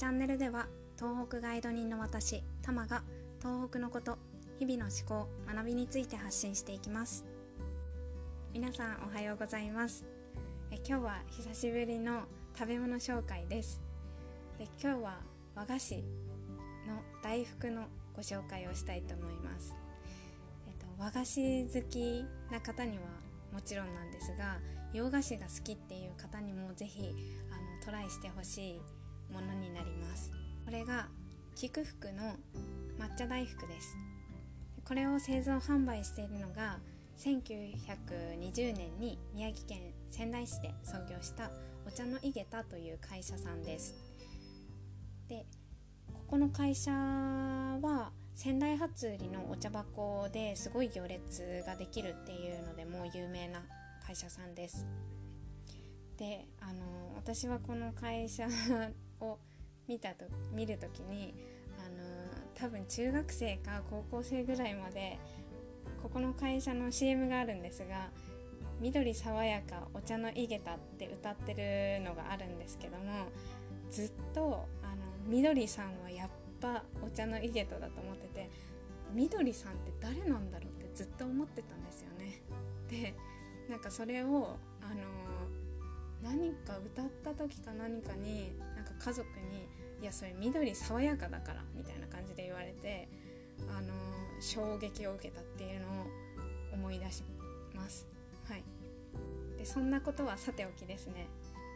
チャンネルでは東北ガイド人の私タマが東北のこと日々の思考学びについて発信していきます。皆さんおはようございます。え今日は久しぶりの食べ物紹介です。で今日は和菓子の大福のご紹介をしたいと思います、えっと、和菓子好きな方にはもちろんなんですが洋菓子が好きっていう方にもぜひあのトライしてほしいものになります。これが菊福の抹茶大福です。これを製造販売しているのが1920年に宮城県仙台市で創業したお茶の井桁という会社さんです。でここの会社は仙台初売りのお茶箱ですごい行列ができるっていうのでもう有名な会社さんです。であの私はこの会社を見たと見る時にあの多分中学生か高校生ぐらいまでここの会社の CM があるんですが「緑爽やかお茶の井桁」って歌ってるのがあるんですけどもずっとあの緑さんはやっぱお茶の井桁だと思ってて緑さんって誰なんだろうってずっと思ってたんですよね。でなんかそれをあの何か歌った時か何かになんか家族に「いやそれ緑爽やかだから」みたいな感じで言われてあの衝撃を受けたっていうのを思い出します。はい、でそんなことはさておきですね。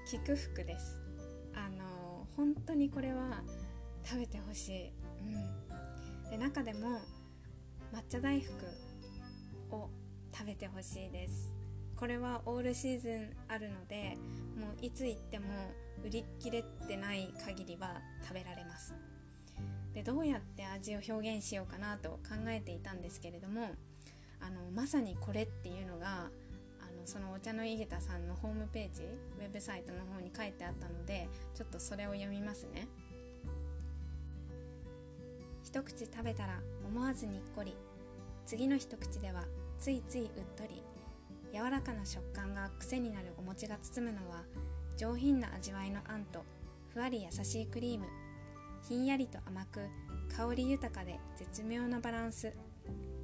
菊福です。あの本当にこれは食べてほしい、うん、で中でも抹茶大福を食べてほしいです。これはオールシーズンあるのでもういつ行っても売り切れてない限りは食べられます。でどうやって味を表現しようかなと考えていたんですけれどもあのまさにこれっていうのがあのそのお茶の井桁さんのホームページウェブサイトの方に書いてあったのでちょっとそれを読みますね。一口食べたら思わずにっこり。次の一口ではついついうっとり。柔らかな食感が癖になるお餅が包むのは上品な味わいのあんとふわり優しいクリーム。ひんやりと甘く香り豊かで絶妙なバランス。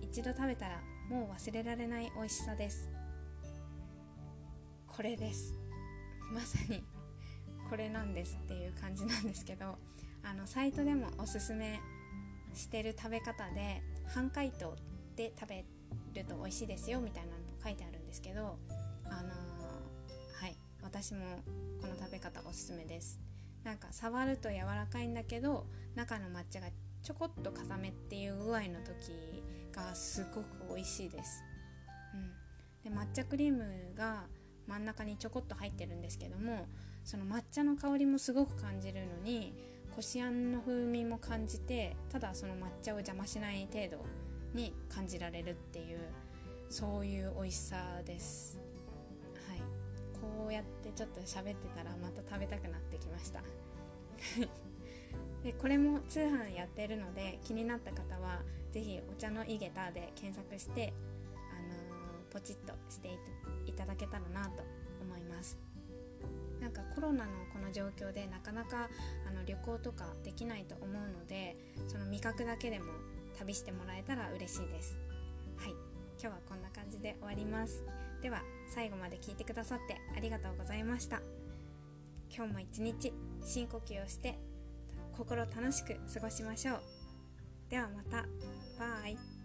一度食べたらもう忘れられない美味しさです。これです。まさに これなんですっていう感じなんですけどあのサイトでもおすすめしてる食べ方で半解凍で食べると美味しいですよみたいなの書いてあるですけどあのー、はい私もこの食べ方おすすめです。なんか触ると柔らかいんだけど中の抹茶がちょこっと固めっていう具合の時がすごく美味しいです、うん、で抹茶クリームが真ん中にちょこっと入ってるんですけどもその抹茶の香りもすごく感じるのにこしあんの風味も感じてただその抹茶を邪魔しない程度に感じられるっていうそういう美味しさです。はい。こうやってちょっと喋ってたらまた食べたくなってきました。でこれも通販やってるので気になった方は是非お茶の井桁で検索してあのー、ポチッとしていただけたらなと思います。なんかコロナのこの状況でなかなかあの旅行とかできないと思うのでその味覚だけでも旅してもらえたら嬉しいです。はい。今日はこんな感じで終わります。では最後まで聞いてくださってありがとうございました。今日も一日深呼吸をして心楽しく過ごしましょう。ではまた。バイ。